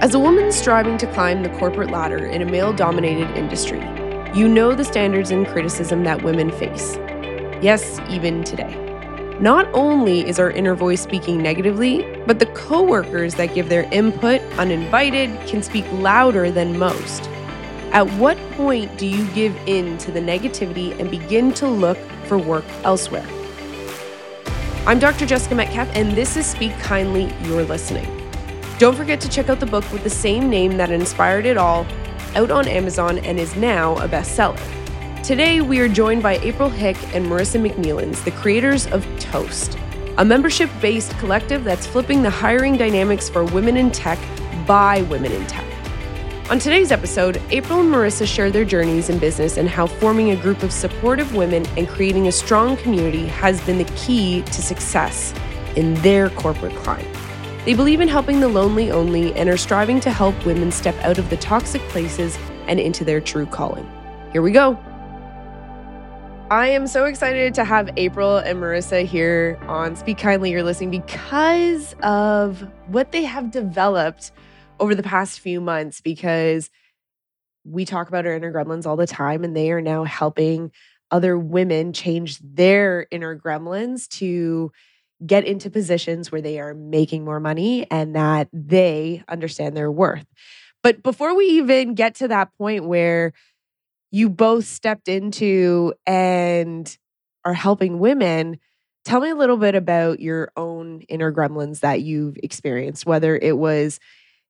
As a woman striving to climb the corporate ladder in a male dominated industry, you know the standards and criticism that women face. Yes, even today. Not only is our inner voice speaking negatively, but the coworkers that give their input uninvited can speak louder than most. At what point do you give in to the negativity and begin to look for work elsewhere? I'm Dr. Jessica Metcalf, and this is Speak Kindly, You're Listening. Don't forget to check out the book with the same name that inspired it all, out on Amazon and is now a bestseller. Today, we are joined by April Hicke and Marissa McNeelands, the creators of Toast, a membership based collective that's flipping the hiring dynamics for women in tech by women in tech. On today's episode, April and Marissa share their journeys in business and how forming a group of supportive women and creating a strong community has been the key to success in their corporate climb. They believe in helping the lonely only and are striving to help women step out of the toxic places and into their true calling. Here we go. I am so excited to have April and Marissa here on Speak Kindly You're Listening because of what they have developed over the past few months. Because we talk about our inner gremlins all the time, and they are now helping other women change their inner gremlins to get into positions where they are making more money and that they understand their worth. But before we even get to that point where you both stepped into and are helping women, tell me a little bit about your own inner gremlins that you've experienced, whether it was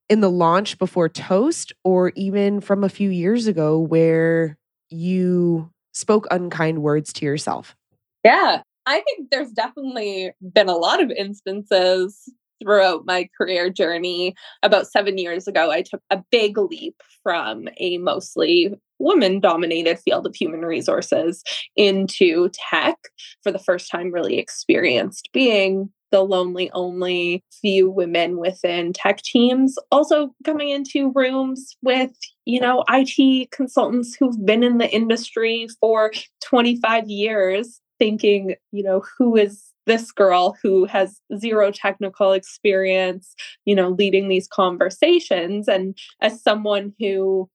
in the launch before Toast or even from a few years ago where you spoke unkind words to yourself. Yeah. I think there's definitely been a lot of instances throughout my career journey. About seven years ago, I took a big leap from a mostly woman dominated field of human resources into tech for the first time, really experienced being the lonely only few women within tech teams also coming into rooms with you know IT consultants who've been in the industry for 25 years thinking, you know, who is this girl who has zero technical experience, you know, leading these conversations. And as someone who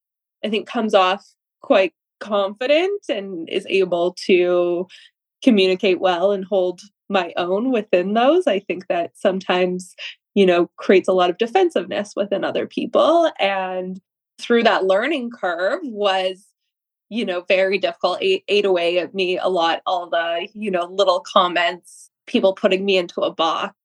I think comes off quite confident and is able to communicate well and hold my own within those, I think that sometimes, you know, creates a lot of defensiveness within other people. And through that learning curve was you know, very difficult, ate, ate away at me a lot. All the, you know, little comments, people putting me into a box.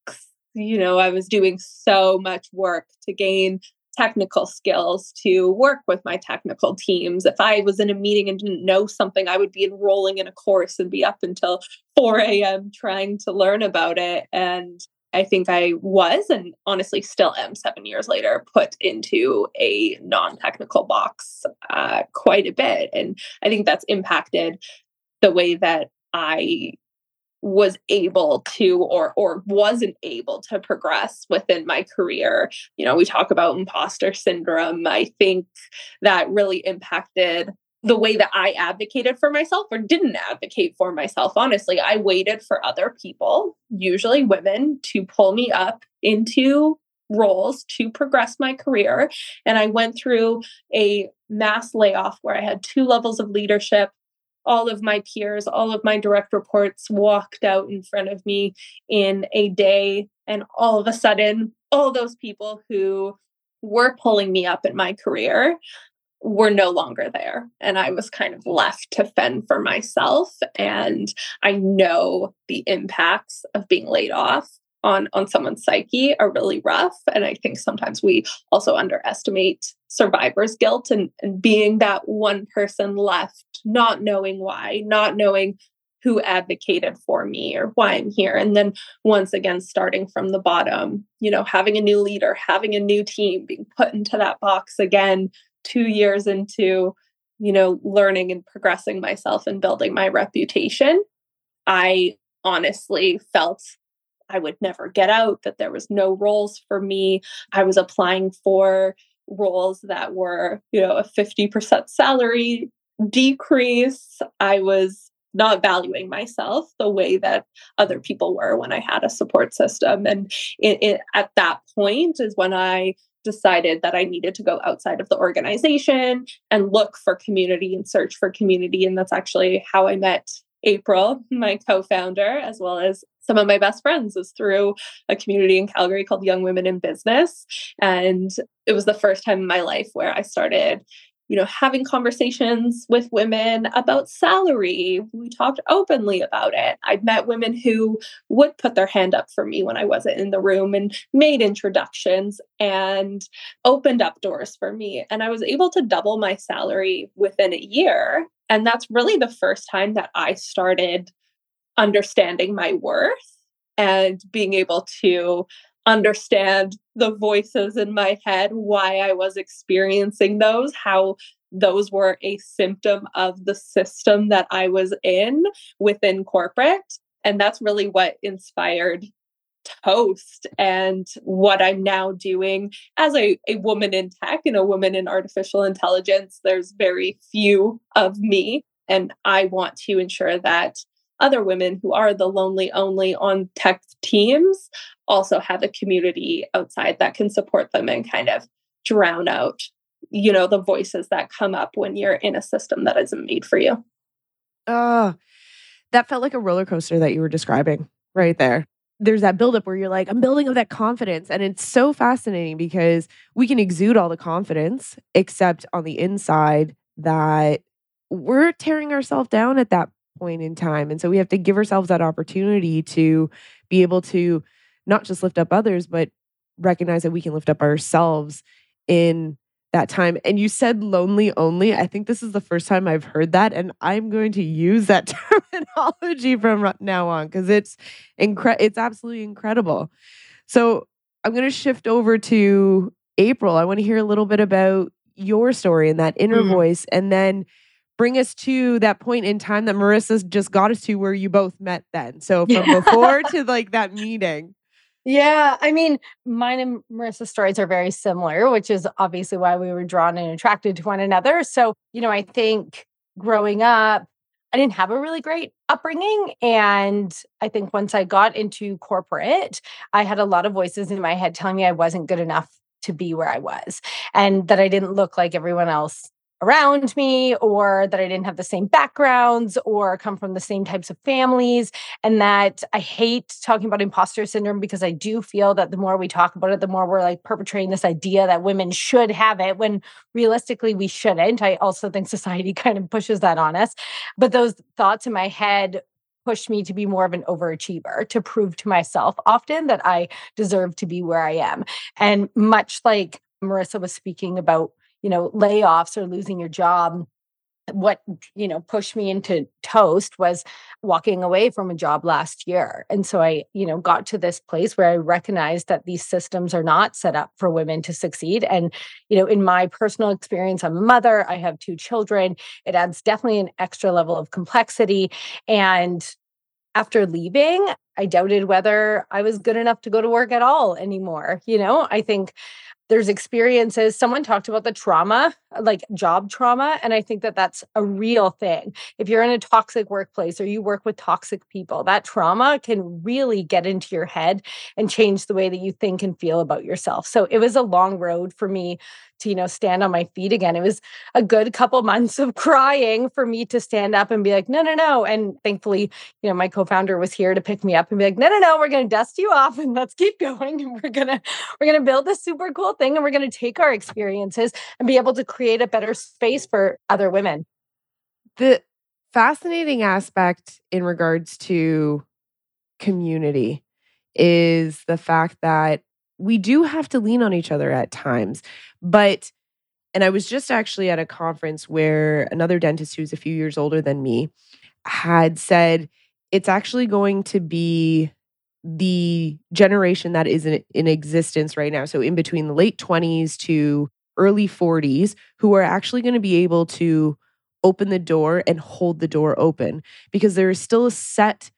You know, I was doing so much work to gain technical skills to work with my technical teams. If I was in a meeting and didn't know something, I would be enrolling in a course and be up until 4 a.m. trying to learn about it. And I think I was, and honestly still am seven years later, put into a non technical box uh, quite a bit. And I think that's impacted the way that I was able to or or wasn't able to progress within my career you know we talk about imposter syndrome i think that really impacted the way that I advocated for myself or didn't advocate for myself. Honestly, I waited for other people, usually women, to pull me up into roles to progress my career. And I went through a mass layoff where I had two levels of leadership. All of my peers, all of my direct reports walked out in front of me in a day. And all of a sudden, all those people who were pulling me up in my career were no longer there. And I was kind of left to fend for myself. And I know the impacts of being laid off on, on someone's psyche are really rough. And I think sometimes we also underestimate survivor's guilt and, and being that one person left, not knowing why, not knowing who advocated for me or why I'm here. And then once again, starting from the bottom, you know, having a new leader, having a new team, being put into that box again, two years into you know learning and progressing myself and building my reputation i honestly felt i would never get out that there was no roles for me i was applying for roles that were you know a 50% salary decrease i was not valuing myself the way that other people were when I had a support system. And it, it, at that point is when I decided that I needed to go outside of the organization and look for community and search for community. And that's actually how I met April, my co founder, as well as some of my best friends is through a community in Calgary called Young Women in Business. And it was the first time in my life where I started you know, having conversations with women about salary. We talked openly about it. I'd met women who would put their hand up for me when I wasn't in the room and made introductions and opened up doors for me. And I was able to double my salary within a year. And that's really the first time that I started understanding my worth and being able to understand the voices in my head, why I was experiencing those, how those were a symptom of the system that I was in within corporate. And that's really what inspired Toast and what I'm now doing as a, a woman in tech and a woman in artificial intelligence. There's very few of me. And I want to ensure that other women who are the lonely only on tech teams also have a community outside that can support them and kind of drown out you know the voices that come up when you're in a system that isn't made for you. Oh that felt like a roller coaster that you were describing right there. There's that buildup where you're like i'm building up that confidence and it's so fascinating because we can exude all the confidence except on the inside that we're tearing ourselves down at that point in time. And so we have to give ourselves that opportunity to be able to not just lift up others, but recognize that we can lift up ourselves in that time. And you said lonely only. I think this is the first time I've heard that. And I'm going to use that terminology from now on because it's incre- it's absolutely incredible. So I'm going to shift over to April. I want to hear a little bit about your story and that inner mm. voice. And then bring us to that point in time that Marissa just got us to where you both met then. So from before to like that meeting. Yeah, I mean, mine and Marissa's stories are very similar, which is obviously why we were drawn and attracted to one another. So, you know, I think growing up, I didn't have a really great upbringing. And I think once I got into corporate, I had a lot of voices in my head telling me I wasn't good enough to be where I was and that I didn't look like everyone else around me or that I didn't have the same backgrounds or come from the same types of families. And that I hate talking about imposter syndrome because I do feel that the more we talk about it, the more we're like perpetrating this idea that women should have it when realistically we shouldn't. I also think society kind of pushes that on us. But those thoughts in my head pushed me to be more of an overachiever, to prove to myself often that I deserve to be where I am. And much like Marissa was speaking about you know layoffs or losing your job what you know pushed me into toast was walking away from a job last year. And so i you know got to this place where i recognized that these systems are not set up for women to succeed. And you know in my personal experience i'm a mother i have two children it adds definitely an extra level of complexity. And after leaving i doubted whether i was good enough to go to work at all anymore you know? I think there's experiences. Someone talked about the trauma like job trauma and i think that that's a real thing. If you're in a toxic workplace or you work with toxic people that trauma can really get into your head and change the way that you think and feel about yourself. So it was a long road for me to you know stand on my feet again. It was a good couple months of crying for me to stand up and be like no no no. And thankfully you know my co-founder was here to pick me up and be like no no no we're going to dust you off and let's keep going and we're going to we're going to build this super cool thing and we're going to take our experiences and be able to create a better space for other women. The fascinating aspect in regards to community is the fact that we do have to lean on each other at times. But, and I was just actually at a conference where another dentist who's a few years older than me had said it's actually going to be the generation that is in, in existence right now. So, in between the late 20s to early 40s, who are actually going to be able to open the door and hold the door open because there is still a set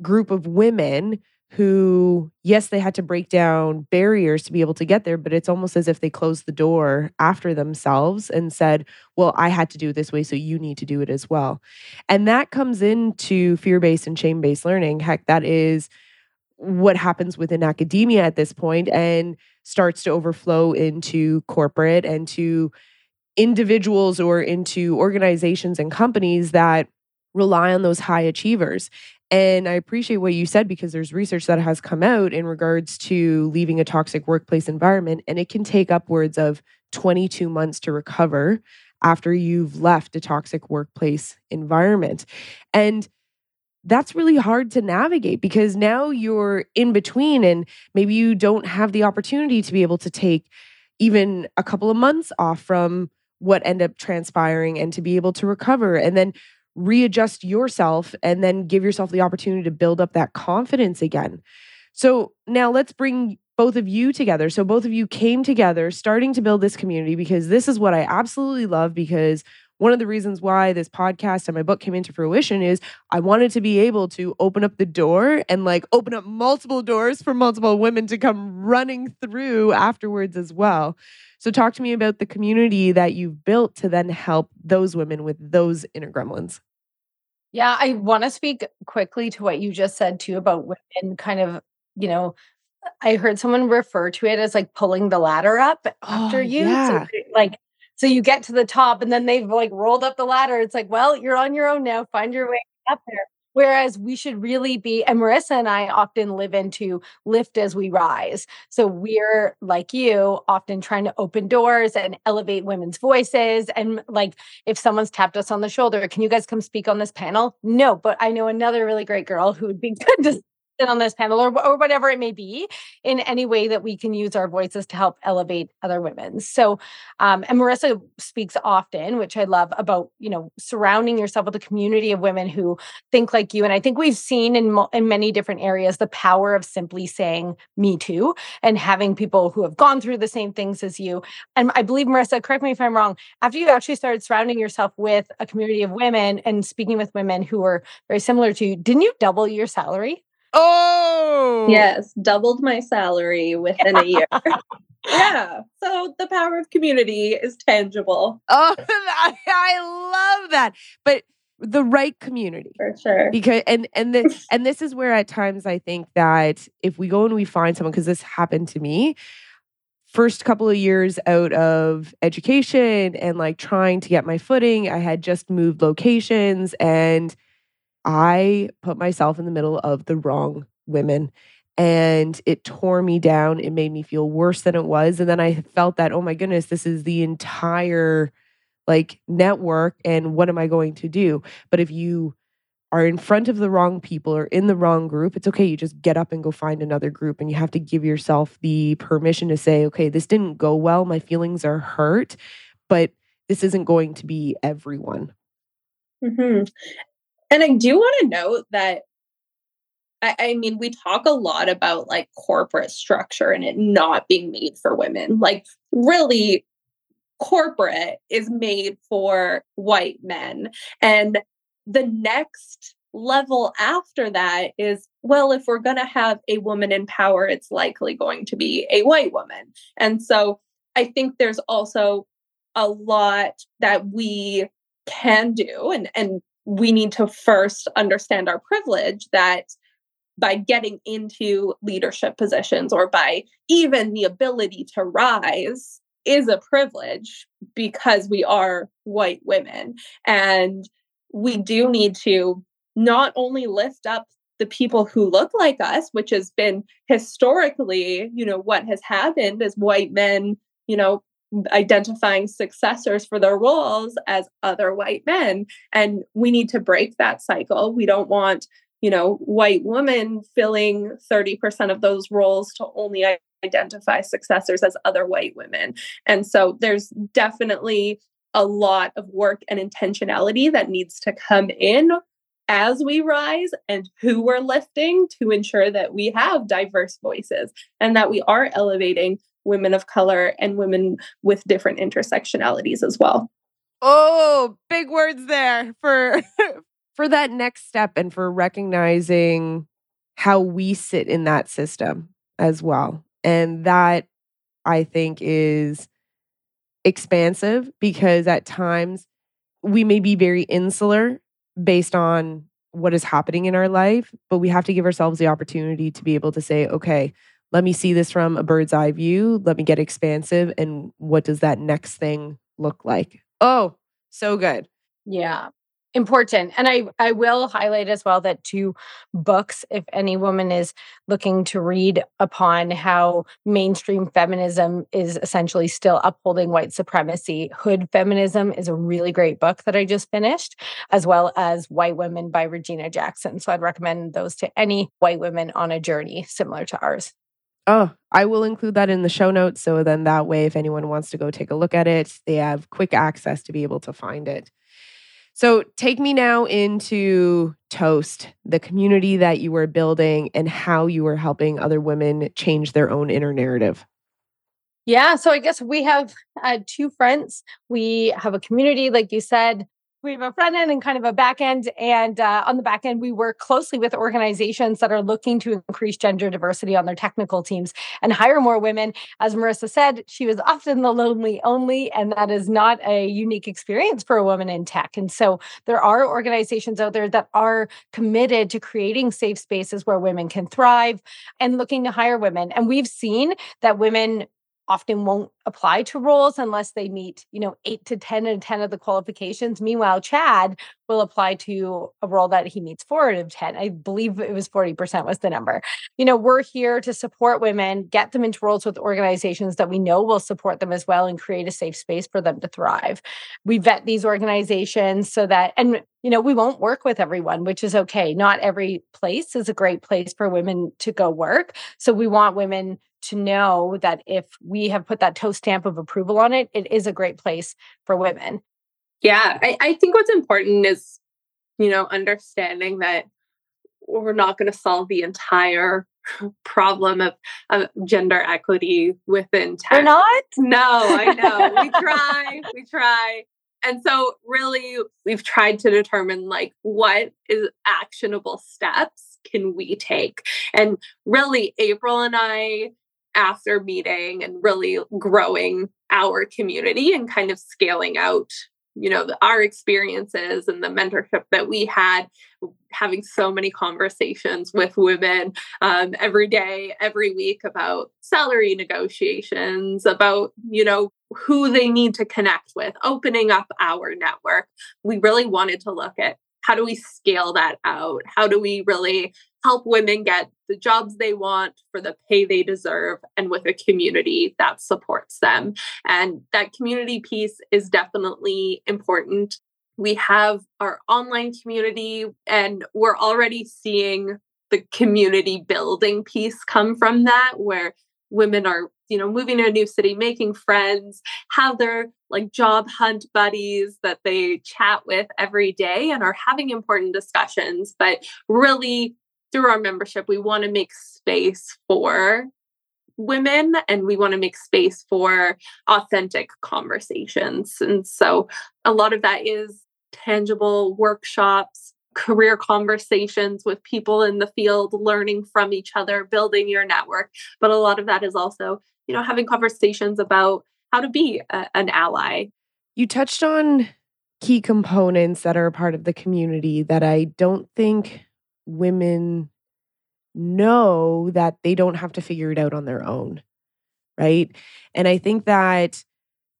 group of women who, yes, they had to break down barriers to be able to get there, but it's almost as if they closed the door after themselves and said, Well, I had to do it this way, so you need to do it as well. And that comes into fear based and shame based learning. Heck, that is what happens within academia at this point and starts to overflow into corporate and to individuals or into organizations and companies that rely on those high achievers. And I appreciate what you said because there's research that has come out in regards to leaving a toxic workplace environment, and it can take upwards of 22 months to recover after you've left a toxic workplace environment. And that's really hard to navigate because now you're in between and maybe you don't have the opportunity to be able to take even a couple of months off from what end up transpiring and to be able to recover and then readjust yourself and then give yourself the opportunity to build up that confidence again. So now let's bring both of you together. So both of you came together starting to build this community because this is what I absolutely love because one of the reasons why this podcast and my book came into fruition is I wanted to be able to open up the door and like open up multiple doors for multiple women to come running through afterwards as well. So, talk to me about the community that you've built to then help those women with those inner gremlins. Yeah, I want to speak quickly to what you just said too about women kind of, you know, I heard someone refer to it as like pulling the ladder up after oh, you. Yeah. So like so you get to the top and then they've like rolled up the ladder. It's like, well, you're on your own now. Find your way up there. Whereas we should really be, and Marissa and I often live into lift as we rise. So we're like you, often trying to open doors and elevate women's voices. And like, if someone's tapped us on the shoulder, can you guys come speak on this panel? No, but I know another really great girl who would be good to on this panel or, or whatever it may be in any way that we can use our voices to help elevate other women. So um, and marissa speaks often which i love about you know surrounding yourself with a community of women who think like you. And i think we've seen in, in many different areas the power of simply saying me too and having people who have gone through the same things as you. And i believe marissa correct me if i'm wrong after you actually started surrounding yourself with a community of women and speaking with women who were very similar to you didn't you double your salary Oh, yes, doubled my salary within a year. yeah. So the power of community is tangible. Oh, I love that. But the right community. For sure. Because and and this and this is where at times I think that if we go and we find someone because this happened to me first couple of years out of education and like trying to get my footing, I had just moved locations and I put myself in the middle of the wrong women and it tore me down. It made me feel worse than it was. And then I felt that, oh my goodness, this is the entire like network. And what am I going to do? But if you are in front of the wrong people or in the wrong group, it's okay. You just get up and go find another group. And you have to give yourself the permission to say, okay, this didn't go well. My feelings are hurt, but this isn't going to be everyone. Mm-hmm. And I do want to note that I, I, mean, we talk a lot about like corporate structure and it not being made for women. Like, really, corporate is made for white men. And the next level after that is well, if we're going to have a woman in power, it's likely going to be a white woman. And so I think there's also a lot that we can do and and we need to first understand our privilege that by getting into leadership positions or by even the ability to rise is a privilege because we are white women. And we do need to not only lift up the people who look like us, which has been historically, you know, what has happened as white men, you know, identifying successors for their roles as other white men and we need to break that cycle. We don't want you know white women filling 30% of those roles to only identify successors as other white women. And so there's definitely a lot of work and intentionality that needs to come in as we rise and who we're lifting to ensure that we have diverse voices and that we are elevating women of color and women with different intersectionalities as well. Oh, big words there for for that next step and for recognizing how we sit in that system as well. And that I think is expansive because at times we may be very insular based on what is happening in our life, but we have to give ourselves the opportunity to be able to say, okay, let me see this from a bird's eye view. Let me get expansive. And what does that next thing look like? Oh, so good. Yeah important and i i will highlight as well that two books if any woman is looking to read upon how mainstream feminism is essentially still upholding white supremacy hood feminism is a really great book that i just finished as well as white women by regina jackson so i'd recommend those to any white women on a journey similar to ours Oh, I will include that in the show notes. So then that way, if anyone wants to go take a look at it, they have quick access to be able to find it. So take me now into Toast, the community that you were building and how you were helping other women change their own inner narrative. Yeah, so I guess we have uh, two fronts. We have a community, like you said, we have a front end and kind of a back end. And uh, on the back end, we work closely with organizations that are looking to increase gender diversity on their technical teams and hire more women. As Marissa said, she was often the lonely only, and that is not a unique experience for a woman in tech. And so there are organizations out there that are committed to creating safe spaces where women can thrive and looking to hire women. And we've seen that women often won't apply to roles unless they meet, you know, eight to 10 and 10 of the qualifications. Meanwhile, Chad will apply to a role that he meets four out of 10. I believe it was 40% was the number. You know, we're here to support women, get them into roles with organizations that we know will support them as well and create a safe space for them to thrive. We vet these organizations so that, and you know, we won't work with everyone, which is okay. Not every place is a great place for women to go work. So we want women to know that if we have put that toe stamp of approval on it, it is a great place for women. Yeah, I, I think what's important is, you know, understanding that we're not going to solve the entire problem of, of gender equity within tech. We're not? No, I know. we try, we try. And so really we've tried to determine like what is actionable steps can we take? And really April and I after meeting and really growing our community and kind of scaling out you know the, our experiences and the mentorship that we had having so many conversations with women um, every day every week about salary negotiations about you know who they need to connect with opening up our network. We really wanted to look at how do we scale that out? How do we really help women get the jobs they want for the pay they deserve and with a community that supports them. And that community piece is definitely important. We have our online community, and we're already seeing the community building piece come from that, where women are you know moving to a new city making friends have their like job hunt buddies that they chat with every day and are having important discussions but really through our membership, we want to make space for women and we want to make space for authentic conversations. And so a lot of that is tangible workshops, career conversations with people in the field, learning from each other, building your network. But a lot of that is also, you know, having conversations about how to be a, an ally. You touched on key components that are a part of the community that I don't think women know that they don't have to figure it out on their own. Right. And I think that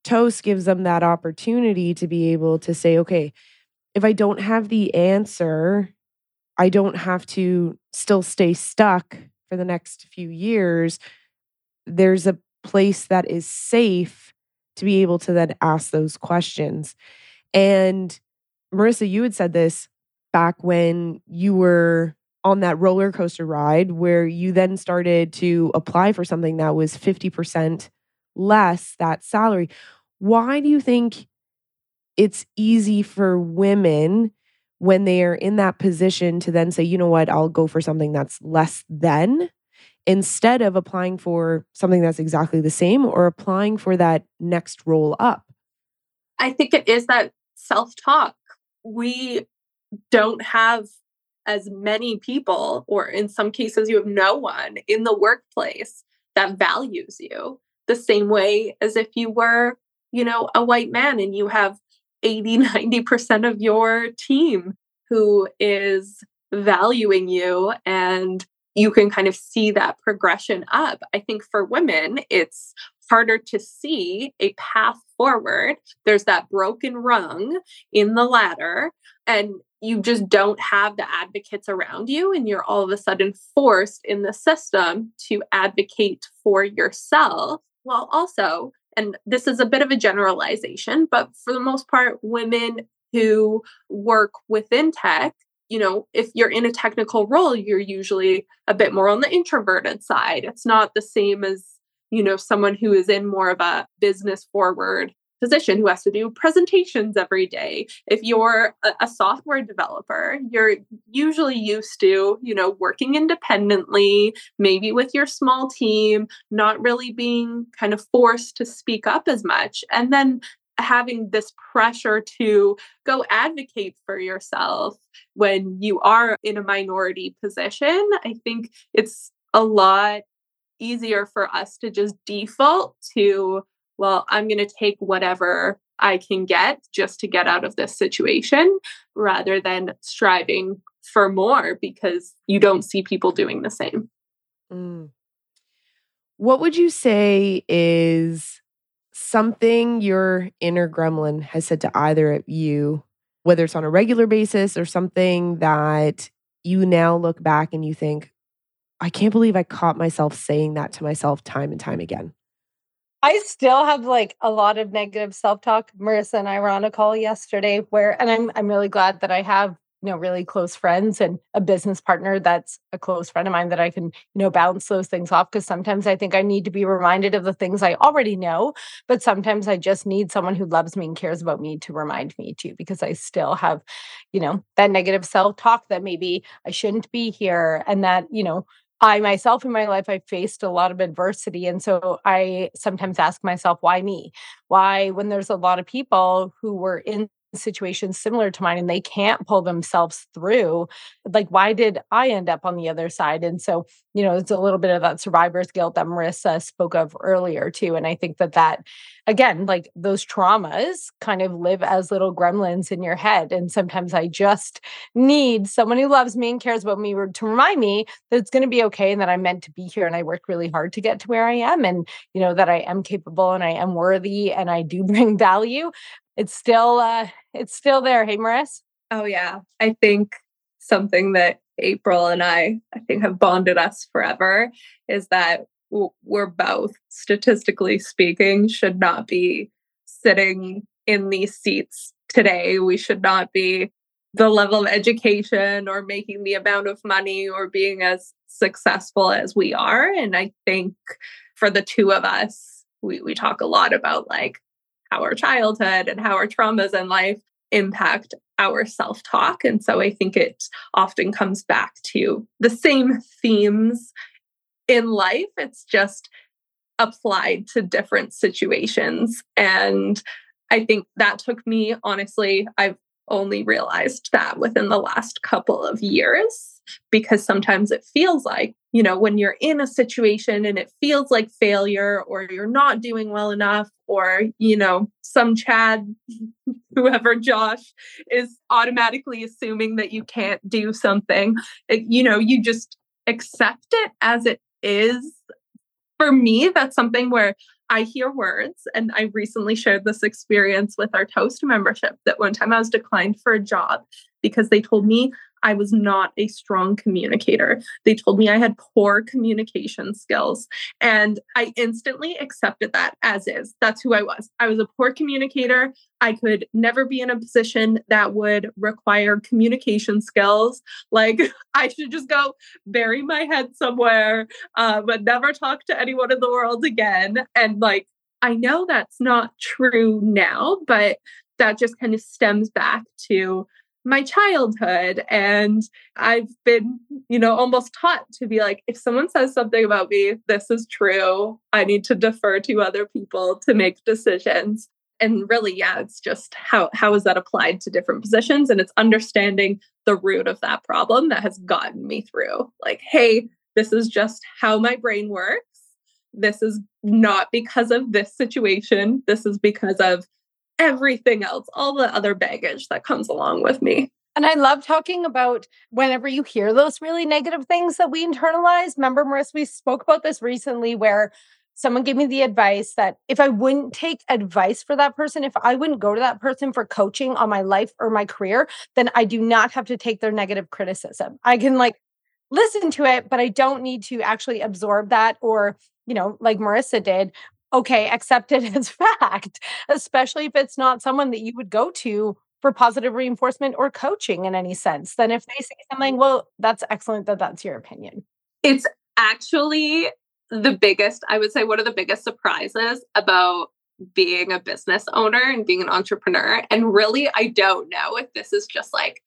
Toast gives them that opportunity to be able to say, okay, if I don't have the answer, I don't have to still stay stuck for the next few years. There's a place that is safe to be able to then ask those questions. And Marissa, you had said this back when you were on that roller coaster ride where you then started to apply for something that was 50% less that salary. Why do you think it's easy for women when they are in that position to then say, you know what, I'll go for something that's less than instead of applying for something that's exactly the same or applying for that next roll up? I think it is that self talk. We don't have as many people, or in some cases, you have no one in the workplace that values you the same way as if you were, you know, a white man and you have 80, 90% of your team who is valuing you and you can kind of see that progression up. I think for women, it's harder to see a path forward. There's that broken rung in the ladder, and you just don't have the advocates around you. And you're all of a sudden forced in the system to advocate for yourself while also, and this is a bit of a generalization, but for the most part, women who work within tech you know, if you're in a technical role, you're usually a bit more on the introverted side. It's not the same as, you know, someone who is in more of a business forward position who has to do presentations every day. If you're a, a, software developer, you're usually used to, you know, working independently, maybe with your small team, not really being kind of forced to speak up as much. And then having this pressure to go advocate for yourself when you are in a minority position, I think it's a lot easier for us to just default to, well, I'm going to take whatever I can get just to get out of this situation rather than striving for more because you don't see people doing the same. Mm. What would you say is something your inner gremlin has said to either of you, whether it's on a regular basis or something that you now look back and you think, I can't believe I caught myself saying that to myself time and time again. I still have like a lot of negative self-talk. Marissa and I were on a call yesterday where and I'm I'm really glad that I have you know really close friends and a business partner that's a close friend of mine that I can you know bounce those things off because sometimes I think I need to be reminded of the things I already know but sometimes I just need someone who loves me and cares about me to remind me too because I still have you know that negative self-talk that maybe I shouldn't be here and that you know I myself in my life, I faced a lot of adversity. And so I sometimes ask myself, why me? Why, when there's a lot of people who were in situations similar to mine and they can't pull themselves through like why did i end up on the other side? And so you know it's a little bit of that survivor's guilt that marissa spoke of earlier too and i think that that again like those traumas kind of live as little gremlins in your head and sometimes i just need someone who loves me and cares about me to remind me that it's going to be okay and that i'm meant to be here and i worked really hard to get to where i am and you know that i am capable and i am worthy and i do bring value it's still uh it's still there. Hey, Maris. Oh yeah, I think something that April and I I think have bonded us forever is that we're both statistically speaking should not be sitting in these seats today. We should not be the level of education or making the amount of money or being as successful as we are. And I think for the two of us, we, we talk a lot about like our childhood and how our traumas in life impact our self talk. And so I think it often comes back to the same themes in life. It's just applied to different situations. And I think that took me, honestly, I've only realized that within the last couple of years because sometimes it feels like, you know, when you're in a situation and it feels like failure or you're not doing well enough or, you know, some Chad, whoever Josh is automatically assuming that you can't do something, it, you know, you just accept it as it is. For me, that's something where I hear words, and I recently shared this experience with our Toast membership that one time I was declined for a job because they told me I was not a strong communicator. They told me I had poor communication skills. And I instantly accepted that as is. That's who I was. I was a poor communicator. I could never be in a position that would require communication skills. Like I should just go bury my head somewhere, uh, but never talk to anyone in the world again. And like, I know that's not true now, but that just kind of stems back to my childhood and i've been you know almost taught to be like if someone says something about me this is true i need to defer to other people to make decisions. And really yeah it's just how how is that applied to different positions? And it's understanding the root of that problem that has gotten me through. Like hey this is just how my brain works. This is not because of this situation. This is because of everything else all the other baggage that comes along with me and I love talking about whenever you hear those really negative things that we internalize. Remember, Marissa, we spoke about this recently where someone gave me the advice that if I wouldn't take advice for that person, if I wouldn't go to that person for coaching on my life or my career, then I do not have to take their negative criticism. I can like listen to it, but I don't need to actually absorb that or, you know, like Marissa did, okay, accept it as fact, especially if it's not someone that you would go to for positive reinforcement or coaching in any sense. Then if they say something, well, that's excellent that that's your opinion. It's actually the biggest, I would say, one of the biggest surprises about being a business owner and being an entrepreneur. And really, I don't know if this is just like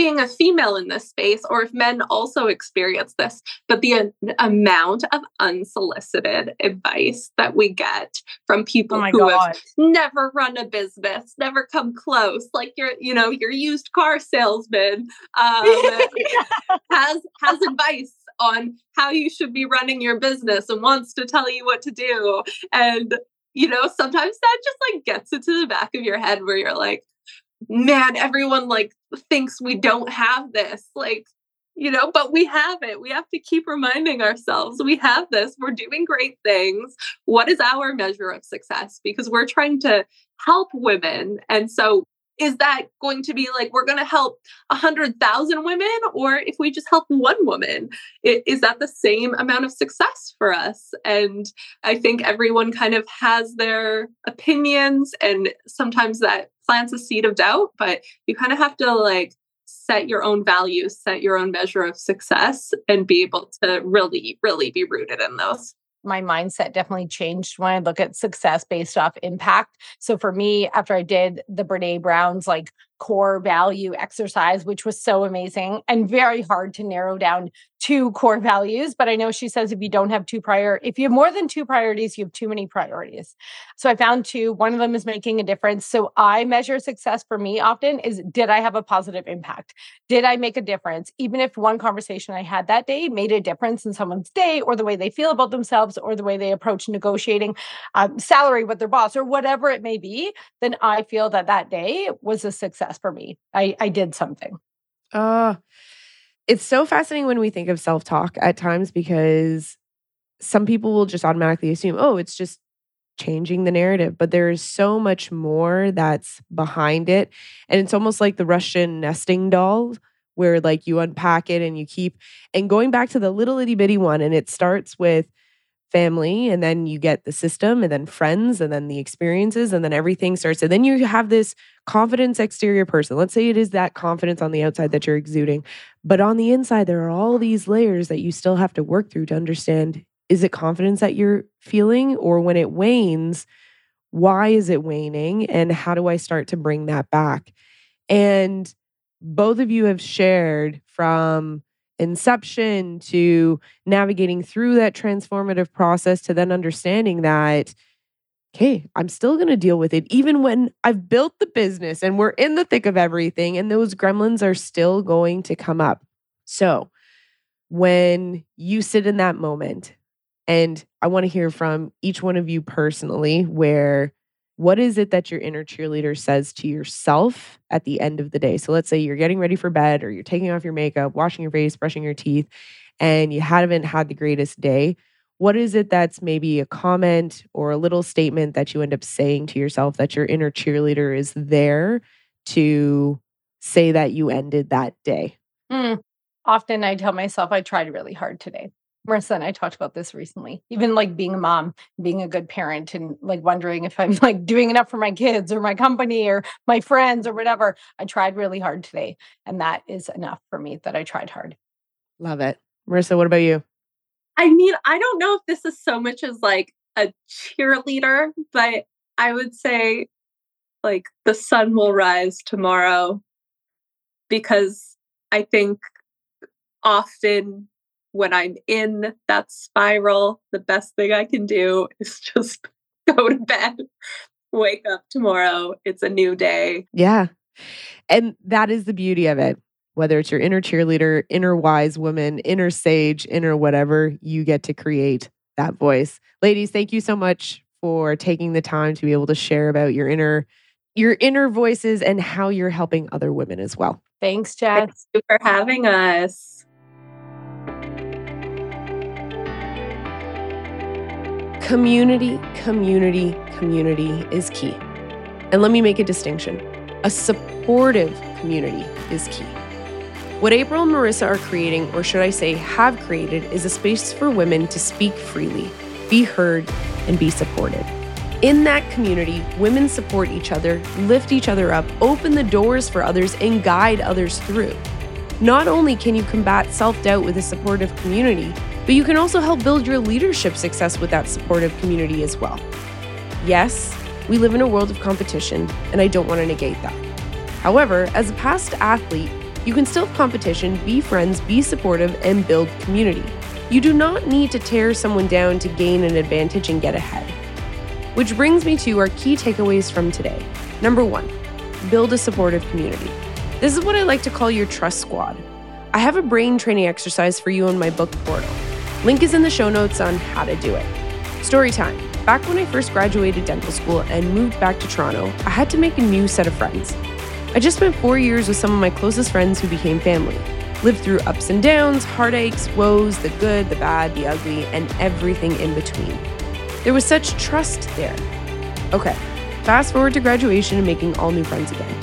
being a female in this space or if men also experience this, but the uh, amount of unsolicited advice that we get from people oh who God. have never run a business, never come close, like your, you know, your used car salesman um, has has advice on how you should be running your business and wants to tell you what to do. And, you know, sometimes that just like gets into the back of your head where you're like, man, everyone like thinks we don't have this. Like, you know, but we have it. We have to keep reminding ourselves we have this. We're doing great things. What is our measure of success? Because we're trying to help women. And so is that going to be like we're going to help a hundred thousand women or if we just help one woman it, is that the same amount of success for us and i think everyone kind of has their opinions and sometimes that plants a seed of doubt but you kind of have to like set your own values set your own measure of success and be able to really really be rooted in those my mindset definitely changed when I look at success based off impact. So for me, after I did the Brene Brown's like core value exercise, which was so amazing and very hard to narrow down two core values. But I know she says if you don't have two prior, if you have more than two priorities, you have too many priorities. So I found two. One of them is making a difference. So I measure success for me often is did I have a positive impact? Did I make a difference? Even if one conversation I had that day made a difference in someone's day or the way they feel about themselves or the way they approach negotiating um, salary with their boss or whatever it may be, then I feel that that day was a success success for me. I, I did something. Uh, it's so fascinating when we think of self talk at times because some people will just automatically assume, oh, it's just changing the narrative. But there is so much more that's behind it. And it's almost like the Russian nesting doll where like you unpack it and you keep and going back to the little itty bitty one and it starts with family and then you get the system and then friends and then the experiences and then everything starts and then you have this confidence exterior person. Let's say it is that confidence on the outside that you're exuding but on the inside there are all these layers that you still have to work through to understand is it confidence that you're feeling or when it wanes why is it waning and how do i start to bring that back? And both of you have shared from inception to navigating through that transformative process to then understanding that okay, I'm still going to deal with it even when I've built the business and we're in the thick of everything and those gremlins are still going to come up. So, when you sit in that moment and I want to hear from each one of you personally where what is it that your inner cheerleader says to yourself at the end of the day? So let's say you're getting ready for bed or you're taking off your makeup, washing your face, brushing your teeth, and you haven't had the greatest day. What is it that's maybe a comment or a little statement that you end up saying to yourself that your inner cheerleader is there to say that you ended that day? Mm. Often I tell myself I tried really hard today. Marissa and I talked about this recently. Even like being a mom, being a good parent, and like wondering if I'm like doing enough for my kids or my company or my friends or whatever. I tried really hard today. And that is enough for me that I tried hard. Love it. Marissa, what about you? I mean, I don't know if this is so much as like a cheerleader, but I would say like the sun will rise tomorrow because I think often when I'm in that spiral, the best thing I can do is just go to bed wake up tomorrow. It's a new day. Yeah. And that is the beauty of it. Whether it's your inner cheerleader, inner wise woman, inner sage, inner whatever, you get to create that voice. Ladies, thank you so much for taking the time to be able to share about your inner your inner voices and how you're helping other women as well. Thanks, Jess. Thank you for having us. Community, community, community is key. And let me make a distinction a supportive community is key. What April and Marissa are creating, or should I say, have created, is a space for women to speak freely, be heard, and be supported. In that community, women support each other, lift each other up, open the doors for others, and guide others through. Not only can you combat self doubt with a supportive community, but you can also help build your leadership success with that supportive community as well. Yes, we live in a world of competition, and I don't want to negate that. However, as a past athlete, you can still have competition, be friends, be supportive, and build community. You do not need to tear someone down to gain an advantage and get ahead. Which brings me to our key takeaways from today. Number one, build a supportive community. This is what I like to call your trust squad. I have a brain training exercise for you on my book portal. Link is in the show notes on how to do it. Story time. Back when I first graduated dental school and moved back to Toronto, I had to make a new set of friends. I just spent four years with some of my closest friends who became family. Lived through ups and downs, heartaches, woes, the good, the bad, the ugly, and everything in between. There was such trust there. Okay, fast forward to graduation and making all new friends again.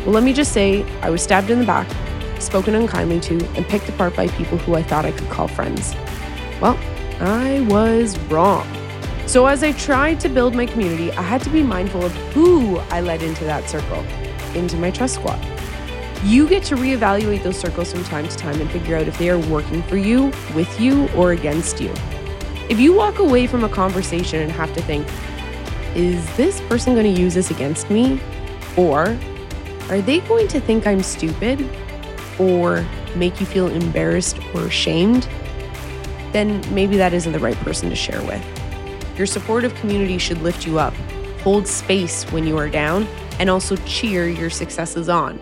Well, let me just say, I was stabbed in the back, spoken unkindly to, and picked apart by people who I thought I could call friends. Well, I was wrong. So, as I tried to build my community, I had to be mindful of who I let into that circle into my trust squad. You get to reevaluate those circles from time to time and figure out if they are working for you, with you, or against you. If you walk away from a conversation and have to think, is this person going to use this against me? Or are they going to think I'm stupid? Or make you feel embarrassed or ashamed? Then maybe that isn't the right person to share with. Your supportive community should lift you up, hold space when you are down, and also cheer your successes on.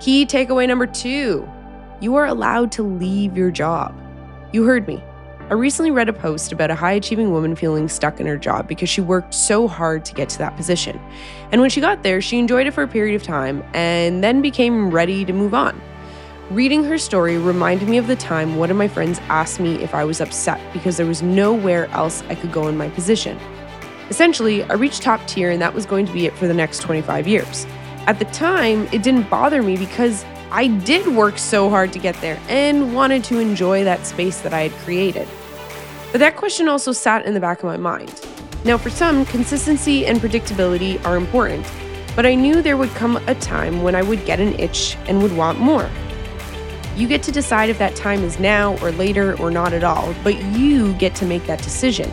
Key takeaway number two you are allowed to leave your job. You heard me. I recently read a post about a high achieving woman feeling stuck in her job because she worked so hard to get to that position. And when she got there, she enjoyed it for a period of time and then became ready to move on. Reading her story reminded me of the time one of my friends asked me if I was upset because there was nowhere else I could go in my position. Essentially, I reached top tier and that was going to be it for the next 25 years. At the time, it didn't bother me because I did work so hard to get there and wanted to enjoy that space that I had created. But that question also sat in the back of my mind. Now, for some, consistency and predictability are important, but I knew there would come a time when I would get an itch and would want more. You get to decide if that time is now or later or not at all, but you get to make that decision.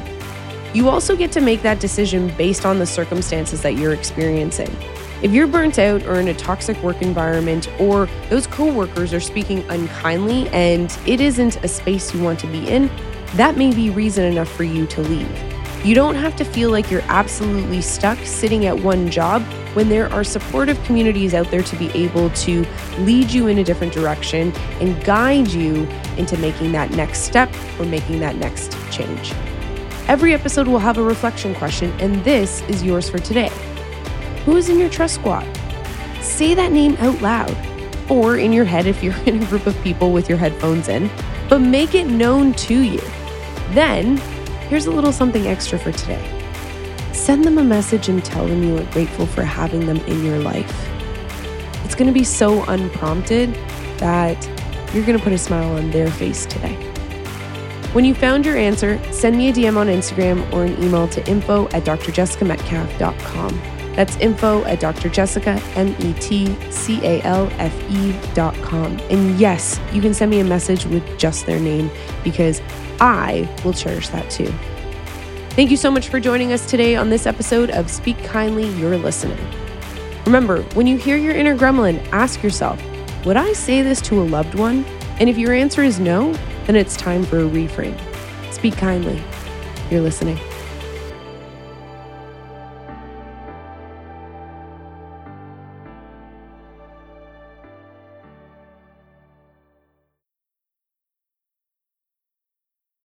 You also get to make that decision based on the circumstances that you're experiencing. If you're burnt out or in a toxic work environment, or those coworkers are speaking unkindly and it isn't a space you want to be in, that may be reason enough for you to leave. You don't have to feel like you're absolutely stuck sitting at one job when there are supportive communities out there to be able to lead you in a different direction and guide you into making that next step or making that next change. Every episode will have a reflection question, and this is yours for today. Who is in your trust squad? Say that name out loud, or in your head if you're in a group of people with your headphones in, but make it known to you. Then, here's a little something extra for today. Send them a message and tell them you are grateful for having them in your life. It's going to be so unprompted that you're going to put a smile on their face today. When you found your answer, send me a DM on Instagram or an email to info at drjessicametcalfe.com. That's info at drjessica.metcalfe.com. And yes, you can send me a message with just their name because I will cherish that too. Thank you so much for joining us today on this episode of Speak Kindly, You're Listening. Remember, when you hear your inner gremlin, ask yourself, would I say this to a loved one? And if your answer is no, then it's time for a reframe. Speak kindly. You're listening.